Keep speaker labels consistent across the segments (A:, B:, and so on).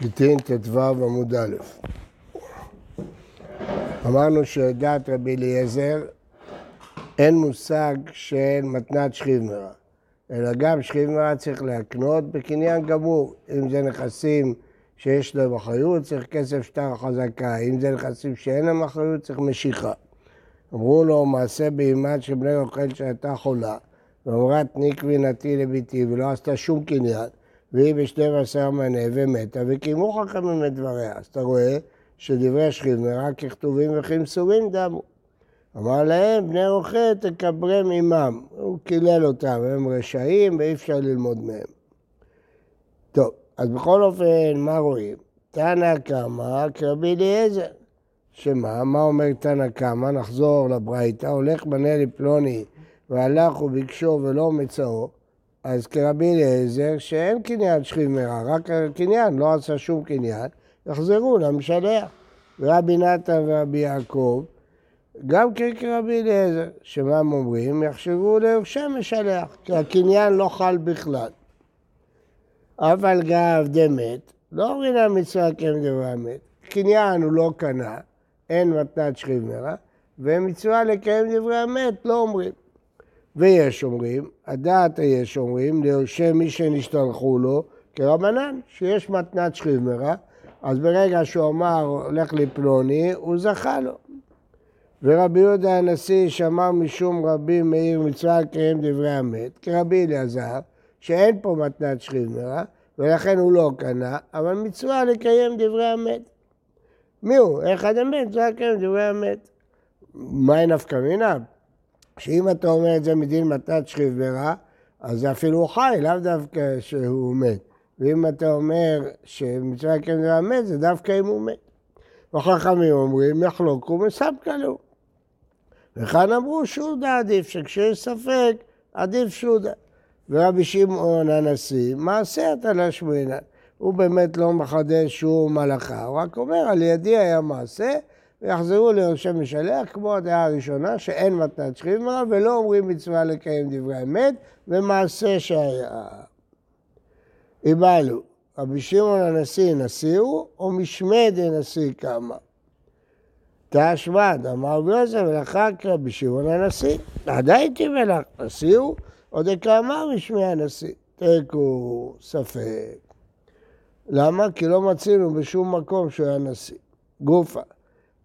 A: גיטין ט"ו עמוד א'. אמרנו שדעת רבי אליעזר אין מושג של מתנת שכיב מרע, אלא גם שכיב מרע צריך להקנות בקניין גמור, אם זה נכסים שיש להם אחריות צריך כסף שטר החזקה, אם זה נכסים שאין להם אחריות צריך משיכה. אמרו לו מעשה באימת של בני אוכל שהייתה חולה ואמרה תני קבינתי לביתי ולא עשתה שום קניין והיא בשתי עשר מנה ומתה, וקיימו חכמים את דבריה. אז אתה רואה שדברי שכיב רק ככתובים וכמסורים דמו. אמר להם, בני רוחה תקברם עמם. הוא קילל אותם, הם רשעים ואי אפשר ללמוד מהם. טוב, אז בכל אופן, מה רואים? תנא קמא כרבי אליעזר. שמה? מה אומר תנא קמא? נחזור לברייתא, הולך בנה לפלוני והלך וביקשו ולא מצאו. אז כרבי אליעזר, שאין קניין שכיב מרע, רק הקניין, לא עשה שום קניין, יחזרו למשלח. ורבי נתן ורבי יעקב, גם כן כרבי אליעזר, שמה הם אומרים? יחשבו ליורשי משלח, כי הקניין לא חל בכלל. אף על גב דמת, לא אומרים לה מצווה כם דברי המת. קניין הוא לא קנה, אין מתנת שכיב מרע, ומצווה לקיים דברי המת לא אומרים. ויש אומרים, הדעת היש אומרים, ליורשי מי שנשתלחו לו, כרבנן, שיש מתנת שכיב מרע, אז ברגע שהוא אמר, הולך לפלוני, הוא זכה לו. ורבי יהודה הנשיא שמע משום רבי מאיר מצווה לקיים דברי המת, כרבי אליעזר, שאין פה מתנת שכיב מרע, ולכן הוא לא קנה, אבל מצווה לקיים דברי המת. מי הוא? אחד המת, מצווה לקיים דברי המת. מהי נפקא מינה? שאם אתה אומר את זה מדין מתנת שכיב ברע, אז זה אפילו חי, לאו דווקא שהוא מת. ואם אתה אומר שמצווה כן זה המת, זה דווקא אם הוא מת. וחכמים אומרים, יחלוקו מספקא לו. וכאן אמרו שודה עדיף, שכשיש ספק, עדיף שודה. ורבי שמעון הנשיא, מעשה אתה להשמינן. הוא באמת לא מחדש שום הלכה, הוא רק אומר, על ידי היה מעשה, ויחזרו ליורשי משלח, כמו הדעה הראשונה, שאין מתנת שכיב מרע, ולא אומרים מצווה לקיים דברי אמת, ומעשה שהיה. איבלו, רבי שמעון הנשיא נשיא הוא, או משמד הנשיא כמה? תשמד, אמר רבי יוסף, ולאחר רבי שמעון הנשיא. עדיין תימלך, נשיא הוא, או דקאמר משמי הנשיא. תיקו ספק. למה? כי לא מצינו בשום מקום שהוא היה נשיא. גופה.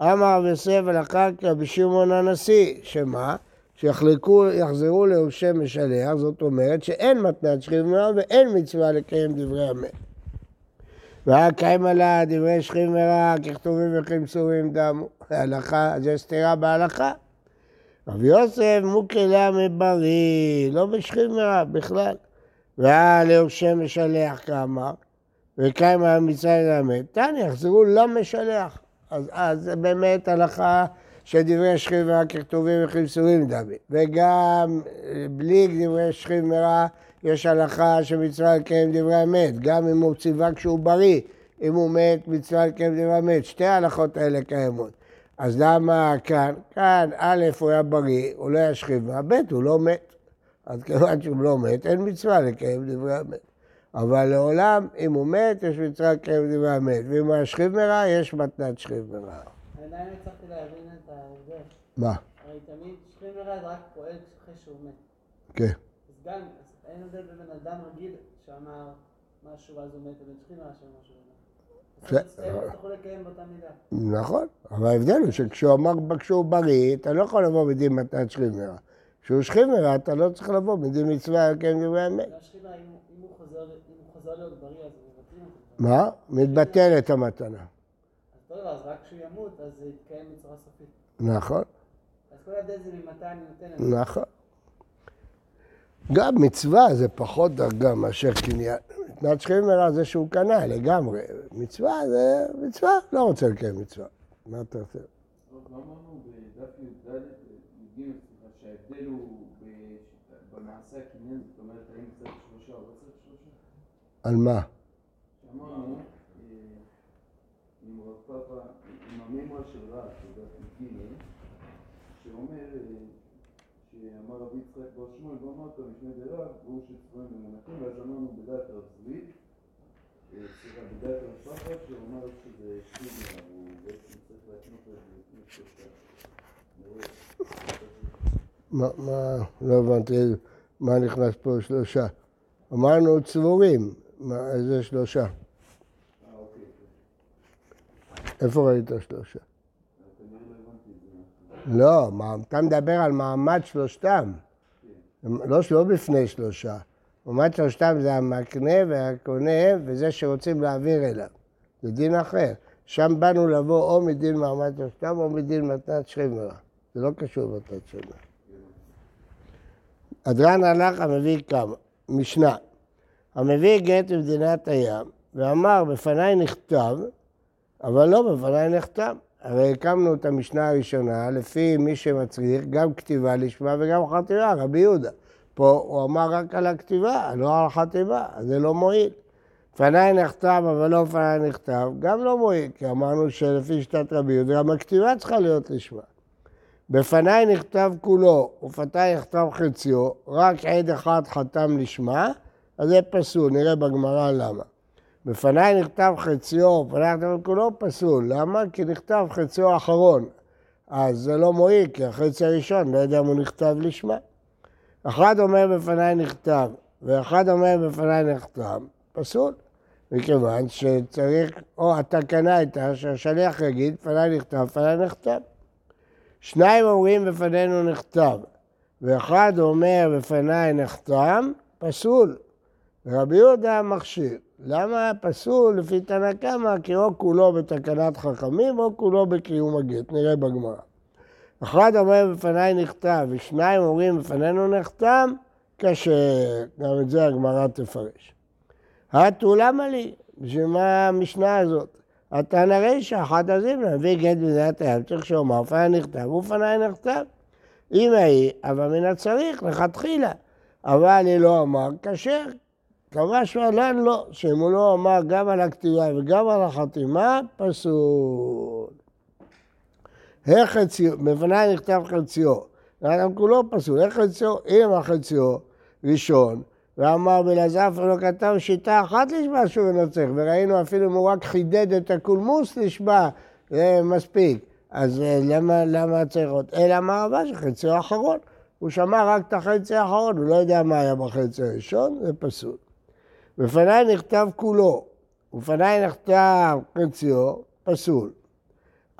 A: אמר רבי יוסף ולאחר רבי שמעון הנשיא, שמה? שיחלקו, יחזרו ליורשי משלח, זאת אומרת שאין מתנת שכיב ואין מצווה לקיים דברי המת. והיה קיים עלה דברי שכיב מרע ככתובים וכמסורים דמו. הלכה, זה סתירה בהלכה. רבי יוסף מוקלה מבריא, לא בשכיב מרע בכלל. והיה ליורשי משלח כאמר, וקיים על מצווה למת, תניא, יחזרו למשלח. אז, אז באמת הלכה שדברי שכיב מרע ככתובים וכמסורים דמי. וגם בלי דברי שכיב מרע יש הלכה שמצווה לקיים דברי אמת, גם אם הוא ציווה כשהוא בריא, אם הוא מת מצווה לקיים דברי אמת. שתי ההלכות האלה קיימות. אז למה כאן? כאן א' הוא היה בריא, הוא לא היה שכיב מרע, ב' הוא לא מת. אז כיוון שהוא לא מת, אין מצווה לקיים דברי אמת. אבל לעולם, אם הוא מת, יש מצווה לקיים דברי המת, ואם היה שכיב מרע, יש מתנת שכיב מרע.
B: עדיין הצלחתי להבין את ההבדל.
A: מה?
B: הרי תמיד שכיב מרע זה רק פועל אחרי שהוא מת.
A: כן.
B: אז גם, אין הבדל בין אדם רגיל שאמר משהו ואז הוא מת, לבין שכיב מרע שאמר משהו באותה מידה.
A: נכון, אבל ההבדל הוא שכשהוא אמר כשהוא בריא, אתה לא יכול לבוא מדין מתנת שכיב מרע. כשהוא שכיב מרע, אתה לא צריך לבוא מדין מצווה לקיים דברי אמת. מה? מתבטלת המתנה.
B: אז רק כשהוא ימות, אז זה יתקיים בצורה סופית.
A: נכון,
B: אז כל ההבדל זה ממתי אני נותן.
A: נכון. גם מצווה זה פחות דרגה מאשר קניין. מתנת שכיב מרע זה שהוא קנה לגמרי. מצווה זה מצווה, לא רוצה לקיים מצווה. מה אתה רוצה?
C: לא אמרנו בדף י"ד, י"ג, סליחה, שההבדל הוא במעשה הקניין, שאומר, אה, שאמר רבי יצחק בר שמואל, אמרת משנה דרב, והוא שצפויים ומונחים, ואז אמרנו בדעת רב צבי, סליחה, בדעת רב פאפה, שהוא אמר שזה שליגר, הוא בעצם צריך להתנות את זה לפני שלושה.
A: מה, מה, לא הבנתי מה נכנס פה שלושה. אמרנו צבורים, מה, איזה שלושה? איפה ראית שלושה?
C: לא
A: מה, אתה מדבר על מעמד שלושתם. לא, לא בפני שלושה. מעמד שלושתם זה המקנה והקונה וזה שרוצים להעביר אליו. זה דין אחר. שם באנו לבוא או מדין מעמד שלושתם או מדין מתנת שכיב זה לא קשור למתנת שכיב אדרן הלך המביא כמה, משנה. המביא גט במדינת הים ואמר בפניי נכתב, אבל לא בפניי נכתב. הרי הקמנו את המשנה הראשונה לפי מי שמצריך גם כתיבה לשמה וגם חתימה, רבי יהודה. פה הוא אמר רק על הכתיבה, לא על החתימה, אז זה לא מועיל. לפניי נכתב, אבל לא לפניי נכתב, גם לא מועיל, כי אמרנו שלפי שיטת רבי יהודה, גם הכתיבה צריכה להיות לשמה. בפניי נכתב כולו, ופתי נכתב חציו, רק עד אחד חתם לשמה, אז זה פסול, נראה בגמרא למה. בפניי נכתב חציו, ופניי נכתב כולו, פסול. למה? כי נכתב חציו האחרון. אז זה לא מועיל, כי החצי הראשון, לא יודע אם הוא נכתב לשמה. אחד אומר בפניי נכתב, ואחד אומר בפניי נכתב, פסול. מכיוון שצריך, או התקנה הייתה שהשליח יגיד, בפניי נכתב, בפניי נכתב. שניים אומרים בפנינו נכתב, ואחד אומר בפניי נחתם, פסול. רבי יהודה מכשיר. למה פסול לפי תנא קמא? כי או כולו בתקנת חכמים או כולו בקיום הגט, נראה בגמרא. אחד אומר בפניי נכתב ושניים אומרים בפנינו נחתם, קשה, גם את זה הגמרא תפרש. הטו למה לי? בשביל מה המשנה הזאת? התנא רישא, אחת הזימנה, מביא גט בזיעת הים, צריך שאומר, בפניי נכתב ופניי נכתב. אם היא, אבל מן הצריך, לכתחילה. אבל היא לא אמר, כשר. קבע שעלן לא, שאם הוא לא אמר גם על הכתיבה וגם על החתימה, פסול. החציו, בפניי נכתב חציו, האדם כולו פסול, איך חציו? אם החציו ראשון, ואמר בלעזר לא כתב שיטה אחת לשמה שהוא ינצח, וראינו אפילו אם הוא רק חידד את הקולמוס לשמה, זה מספיק. אז אה, למה, למה צריך עוד? אלא מה הבא שחציו האחרון. הוא שמע רק את החצי האחרון, הוא לא יודע מה היה בחצי הראשון, זה פסול. בפניי נכתב כולו, ובפניי נכתב חציו, פסול.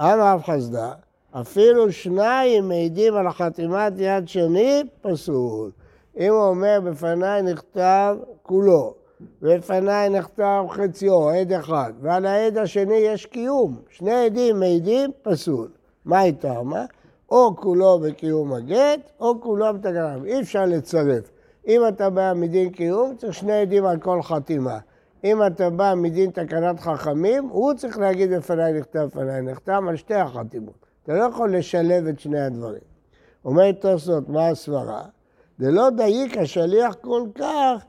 A: אמר רב חסדה, אפילו שניים מעידים על החתימת יד שני, פסול. אם הוא אומר בפניי נכתב כולו, ובפניי נכתב חציו, עד אחד, ועל העד השני יש קיום, שני עדים מעידים, פסול. מה איתה? מה? או כולו בקיום הגט, או כולו בתקנם. אי אפשר לצרף. אם אתה בא מדין קיום, צריך שני עדים על כל חתימה. אם אתה בא מדין תקנת חכמים, הוא צריך להגיד בפניי נכתב, בפניי נחתם, על שתי החתימות. אתה לא יכול לשלב את שני הדברים. אומר תוספות, מה הסברה? זה לא דייק השליח כל כך,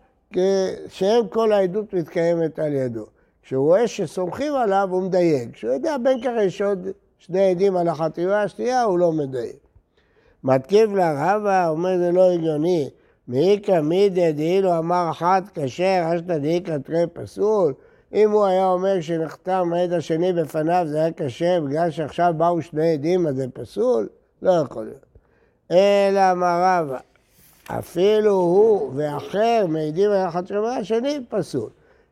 A: שאין כל העדות מתקיימת על ידו. כשהוא רואה שסומכים עליו, הוא מדייק. כשהוא יודע, בין כך יש עוד שני עדים על החתימה השנייה, הוא לא מדייק. מתקיף לרבה, אומר זה לא הגיוני. מאיכא מידא דאילו אמר אחת כשר, אשתא דאיכא תרי פסול. אם הוא היה אומר שנחתם העד השני בפניו זה היה קשה בגלל שעכשיו באו שני עדים אז זה פסול? לא יכול להיות. אלא אמר רבא, אפילו הוא ואחר מעידים על החתימה השני פסול.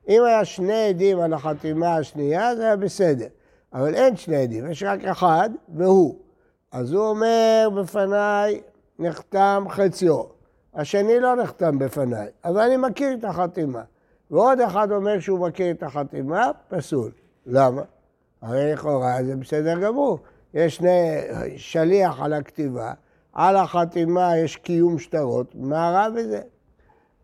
A: אם היה שני עדים על החתימה השנייה זה היה בסדר, אבל אין שני עדים, יש רק אחד והוא. אז הוא אומר בפניי נחתם חציו, השני לא נחתם בפניי, אבל אני מכיר את החתימה. ועוד אחד אומר שהוא מכיר את החתימה, פסול. למה? הרי לכאורה זה בסדר גמור. יש שני שליח על הכתיבה, על החתימה יש קיום שטרות, מה רע בזה?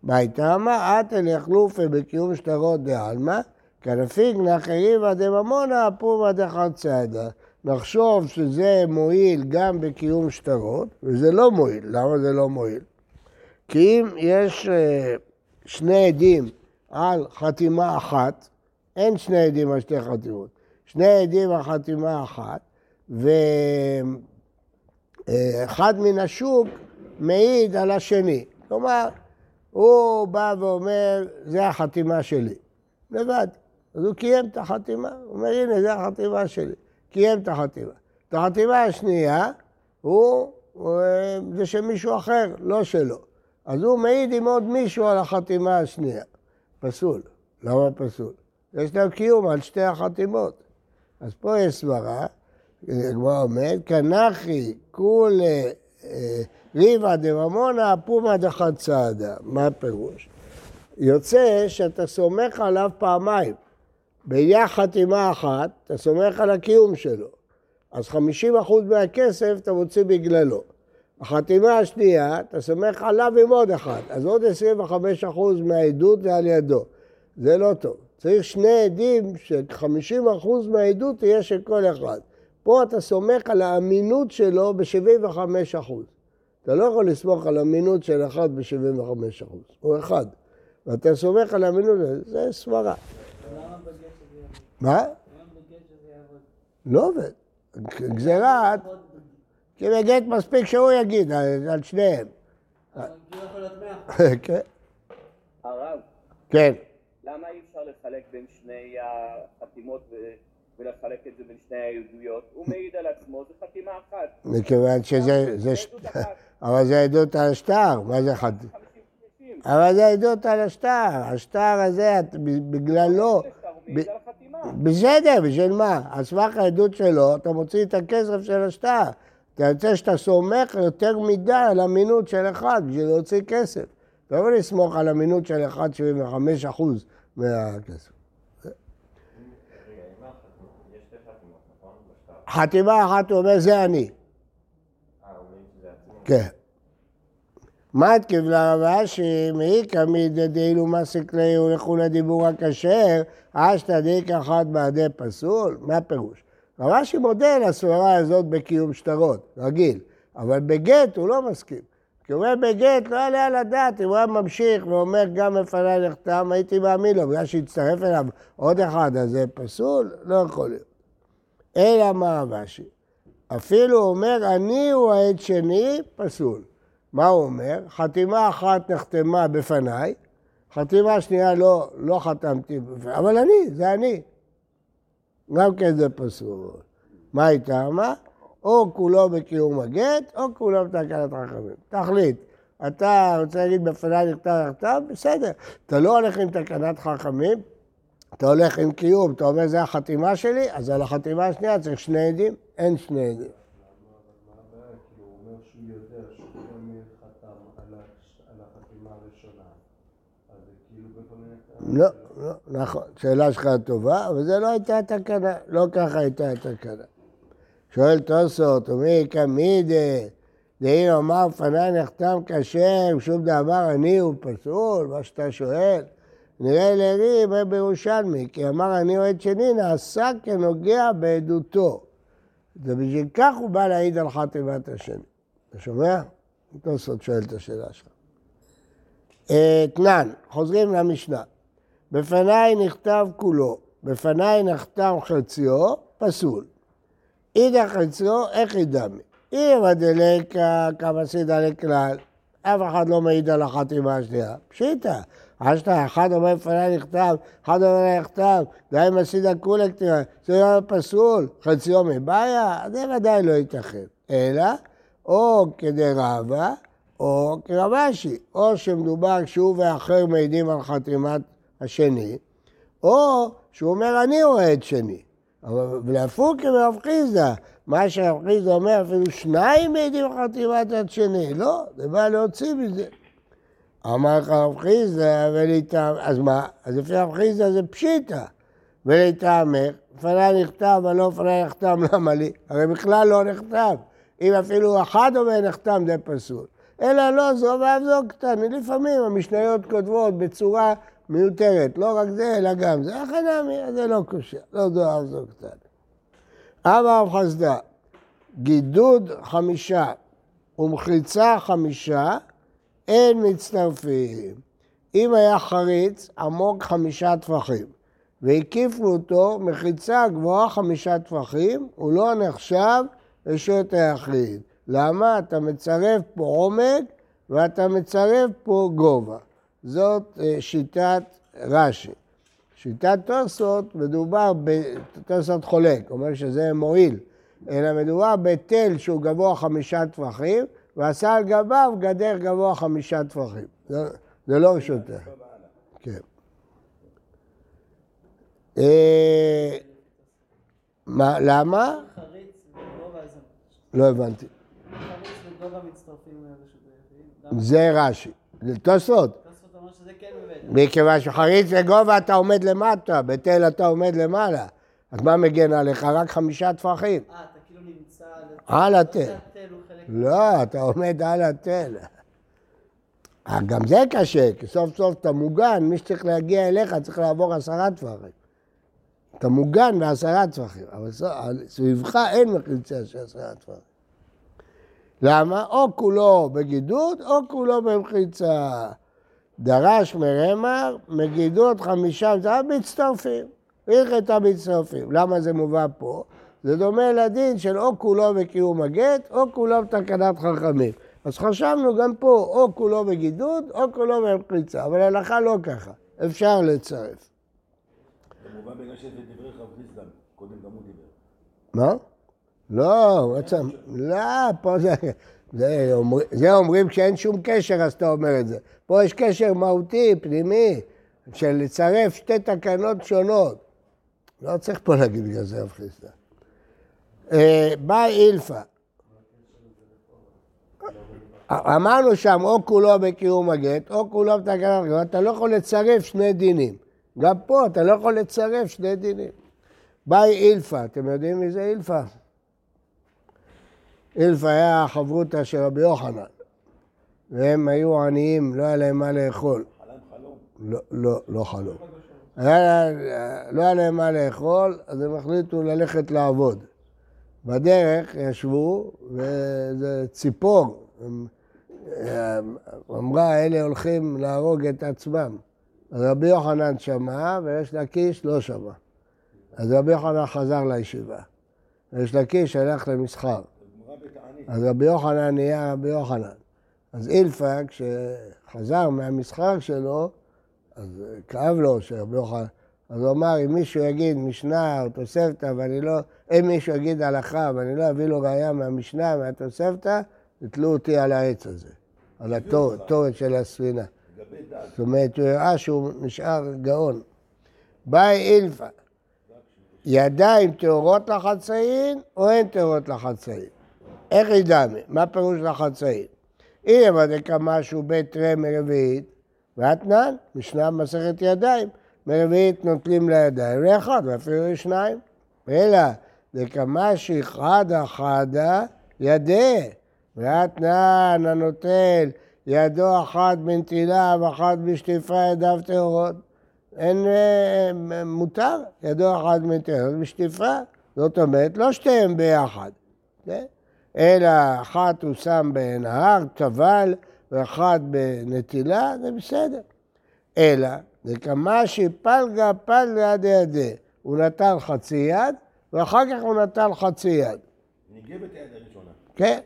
A: בהיתמה, אתן יחלופה בקיום שטרות דעלמא, כנפיק נחריבא דממונא פומא דחצדה. נחשוב שזה מועיל גם בקיום שטרות, וזה לא מועיל. למה זה לא מועיל? כי אם יש אה, שני עדים על חתימה אחת, אין שני עדים על שתי חתימות. שני עדים על חתימה אחת, ואחד מן השוק מעיד על השני. כלומר, הוא בא ואומר, זה החתימה שלי, לבד. אז הוא קיים את החתימה. הוא אומר, הנה, זה החתימה שלי. קיים את החתימה. את החתימה השנייה, הוא, הוא זה של מישהו אחר, לא שלו. אז הוא מעיד עם עוד מישהו על החתימה השנייה. פסול. למה פסול? יש להם קיום על שתי החתימות. אז פה יש סברה, הגמרא אומרת, כנחי כולי אה, ריבא דממונה פומא דחד צעדה. מה הפירוש? יוצא שאתה סומך עליו פעמיים. באייה חתימה אחת, אתה סומך על הקיום שלו. אז 50% מהכסף אתה מוציא בגללו. החתימה השנייה, אתה סומך עליו עם עוד אחד, אז עוד 25% מהעדות זה על ידו. זה לא טוב. צריך שני עדים ש-50% מהעדות תהיה של כל אחד. פה אתה סומך על האמינות שלו ב-75%. אתה לא יכול לסמוך על אמינות של אחד ב-75%, הוא אחד. ואתה סומך על האמינות, זה סברה. מה? לא עובד. גזירה, כי בגט מספיק שהוא יגיד על שניהם.
B: כן.
D: הרב,
A: כן.
D: למה אי אפשר לחלק בין שני החתימות ולחלק את זה בין שני העדויות? הוא מעיד על עצמו, זה חתימה אחת.
A: מכיוון שזה... אבל זה עדות על השטר, מה זה חתימה? אבל זה עדות על השטר, השטר הזה, בגללו... בסדר, בשביל מה? על סמך העדות שלו, אתה מוציא את הכסף של השטר. אתה יוצא שאתה סומך יותר מדי על אמינות של אחד בשביל להוציא כסף. אתה לא יכול לסמוך על אמינות של אחד 75 אחוז מהכסף. חתימה אחת הוא אומר, זה אני. כן. מה את קיבלה רב אשי, מעיקה מידי דאילו מסיק ליה ולכו לדיבור הכשר, אשתא דאיקה אחת בעדי פסול? מה הפירוש? רב אשי מודה לסברה הזאת בקיום שטרות, רגיל, אבל בגט הוא לא מסכים. כי הוא אומר בגט, לא יעלה על הדעת, אם הוא היה ממשיך ואומר גם לפניי נחתם, הייתי מאמין לו, בגלל שהצטרף אליו עוד אחד, אז זה פסול? לא יכול להיות. אלא מה רב אשי? אפילו הוא אומר, אני הוא העד שני, פסול. מה הוא אומר? חתימה אחת נחתמה בפניי, חתימה שנייה לא, לא חתמתי בפניי, אבל אני, זה אני. גם כן זה פסול. מה איתה? מה? או כולו בקיום הגט, או כולו בתקנת חכמים. תחליט. אתה רוצה להגיד בפניי נכתב נכתב? בסדר. אתה לא הולך עם תקנת חכמים, אתה הולך עם קיום, אתה אומר זה החתימה שלי, אז על החתימה השנייה צריך שני עדים, אין שני עדים. לא, לא, נכון. שאלה שלך טובה, אבל זה לא הייתה התקנה, לא ככה הייתה התקנה. שואל תוספות, ומי קמידה, דהין אמר פניי נחתם כשר, שום דבר אני הוא פסול, מה שאתה שואל. נראה לריב בירושלמי, כי אמר אני אוהד שני, נעשה כנוגע בעדותו. זה בשביל כך הוא בא להעיד על חתימת השני. אתה שומע? תוספות שואל את השאלה שלך. אתנן, חוזרים למשנה. בפניי נכתב כולו, בפניי נחתם חציו, פסול. אידך חציו, איך ידמי? אם הדלקה כמה סידה לכלל, אף אחד לא מעיד על החתימה השנייה. פשיטא. אשתא, אחד אומר בפניי נכתב, אחד אומר נכתב, די מסידה כולה כתיבה, זה לא פסול, חציו מבעיה, זה ודאי לא ייתכן. אלא, או כדי רבה, או כרבשי, או שמדובר שהוא ואחר מעידים על חתימת השני, או שהוא אומר אני אוהד שני. ולהפוך כרב חיסדא, מה שרב חיסדא אומר, אפילו שניים מעידים חתימת יד שני, לא, זה בא להוציא מזה. אמר לך רב חיסדא, ולטעם, אז מה? אז לפי רב חיסדא זה פשיטא. ולטעמך, לפניי נכתב, אבל לא לפניי נחתם, למה לי? הרי בכלל לא נכתב. אם אפילו אחד אומר נחתם, זה פסול. אלא לא זו ואף זו קטן. לפעמים המשניות כותבות בצורה מיותרת, לא רק זה, אלא גם זה. אכן נמי, זה לא קושר, לא ואף זו קטן. אמר רב חסדה, גידוד חמישה ומחיצה חמישה, אין מצטרפים. אם היה חריץ עמוק חמישה טפחים, והקיפו אותו מחיצה גבוהה חמישה טפחים, הוא לא נחשב רשות היחיד. למה? אתה מצרף פה עומק ואתה מצרף פה גובה. זאת אה, שיטת רש"י, שיטת תוספות מדובר, תוספות חולק, אומר שזה מועיל, אלא מדובר בתל שהוא גבוה חמישה טפחים, ועשה על גביו גדר גבוה חמישה טפחים. זה, זה לא רשות. כן. אה, מה, למה? לא הבנתי.
B: היחיד.
A: זה רש"י. זה תוספות.
B: שזה כן.
A: מכיוון שחריץ וגובה אתה עומד למטה, בתל אתה עומד למעלה. אז מה מגן עליך? רק חמישה טפחים.
B: אה, אתה כאילו נמצא...
A: על התל.
B: לא
A: אתה עומד על התל. אה, גם זה קשה, כי סוף סוף אתה מוגן, מי שצריך להגיע אליך צריך לעבור עשרה טפחים. אתה מוגן בעשרה טפחים, אבל סביבך אין מחיצה של עשרה טפחים. למה? או כולו בגידוד, או כולו במחיצה. דרש מרמר, מגידוד חמישה מצטרפים, מצטרפים. הלכתה מצטרפים. למה זה מובא פה? זה דומה לדין של או כולו בקיום הגט, או כולו בתקנת חכמים. אז חשבנו גם פה, או כולו בגידוד, או כולו במחיצה. אבל ההלכה לא ככה, אפשר לצרף.
E: כמובן בגלל שזה דברי חב חיסדן, קודם גם הוא דיבר.
A: מה? לא, לא, פה זה, זה, אומר, זה אומרים כשאין שום קשר, אז אתה אומר את זה. פה יש קשר מהותי, פנימי, של לצרף שתי תקנות שונות. לא צריך פה להגיד בגלל זה רב חיסדא. אה, בא אילפא. אמרנו שם, או כולו בקיום הגט, או כולו בתקנת הגט, אתה לא יכול לצרף שני דינים. גם פה אתה לא יכול לצרף שני דינים. באי אילפא, אתם יודעים מי זה אילפא? אילפא היה החברותא של רבי יוחנן, והם היו עניים, לא היה להם מה לאכול. לא, לא, לא חלום. היה, לא היה להם מה לאכול, אז הם החליטו ללכת לעבוד. בדרך ישבו, ואיזה ציפור, הם- אמרה, אלה הולכים להרוג את עצמם. אז רבי יוחנן שמע, ויש לקיש לא שמע. אז רבי יוחנן חזר לישיבה. ויש לקיש הלך למסחר. אז רבי יוחנן נהיה רבי יוחנן. אז אילפא, כשחזר מהמסחר שלו, אז כאב לו שרבי יוחנן, אז הוא אמר, אם מישהו יגיד משנה או תוספתא, ואני לא, אם מישהו יגיד הלכה, ואני לא אביא לו ראייה מהמשנה, מהתוספתא, יתלו אותי על העץ הזה, על התורת של הספינה. זאת אומרת, הוא הראה שהוא נשאר גאון. באי אילפא, ידיים טהורות לחצאין או אין טהורות לחצאין? איך ידעמי? מה פירוש לחצאין? הנה בדקה משהו בית רם מרביעית, ואתנן, משנה מסכת ידיים. מרביעית נוטלים לידיים לאחד, ואפילו לשניים. אלא דקמשי חדה חדה ידה, ואתנן הנוטל ידו אחת בנטילה ואחת בשטיפה ידיו טהורות. אין, אה, מותר, ידו אחת בנטילה, בשטיפה. זאת אומרת, לא שתיהם ביחד. כן? אלא אחת הוא שם בנהר, טבל, ואחת בנטילה, זה בסדר. אלא, דקמשי פלגה פלגה דידי. הוא נטל חצי יד, ואחר כך הוא נטל חצי יד.
E: ניגב את היד הראשונה.
A: כן.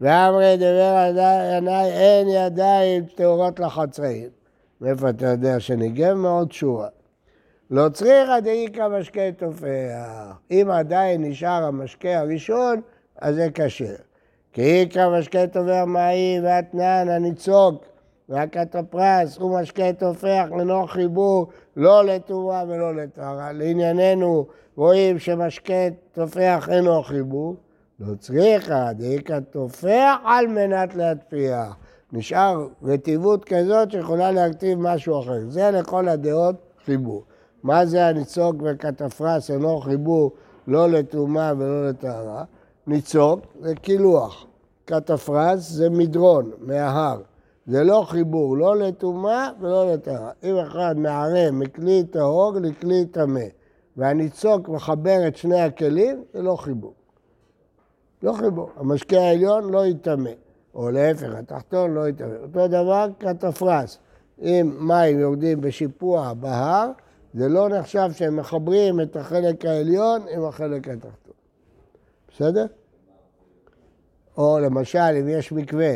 A: ואמרי דבר עיניי אין ידיים טהורות לחצאין. מאיפה אתה יודע שניגב? מאוד שורה. לא צריכה דאיכא משקה תופח. אם עדיין נשאר המשקה הראשון, אז זה כשר. כי איכא משקה תופח מהי ואתנן הניצוק והקטפרס הוא משקה תופח ללא חיבור לא לטומאה ולא לטהרה. לענייננו רואים שמשקה תופח אינו חיבור. לא צריכה, דאיכא תופח על מנת להטפיח. נשאר רטיבות כזאת שיכולה להכתיב משהו אחר. זה לכל הדעות חיבור. מה זה הניצוק וכתפרס אינו חיבור לא לטומאה ולא לטהרה? ניצוק זה קילוח, כתפרס זה מדרון מההר. זה לא חיבור, לא לטומאה ולא לטהרה. אם אחד מערם מכלי טהור לכלי טמא, והניצוק מחבר את שני הכלים, זה לא חיבור. לא חיבור. המשקה העליון לא יטמא, או להפך, התחתון לא יטמא. אותו דבר כתפרס. אם מים יורדים בשיפוע בהר, זה לא נחשב שהם מחברים את החלק העליון עם החלק התחתון. בסדר? או למשל, אם יש מקווה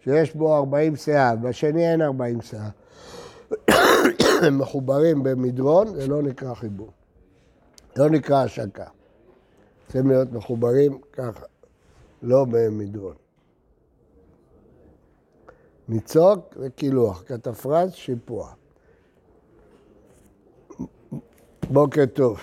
A: שיש בו 40 סאה, בשני אין 40 סאה, הם מחוברים במדרון, זה לא נקרא חיבור. לא נקרא השקה. צריכים להיות מחוברים ככה, לא במדרון. ניצוק זה קילוח, כתפרס שיפוע. בוקר טוב.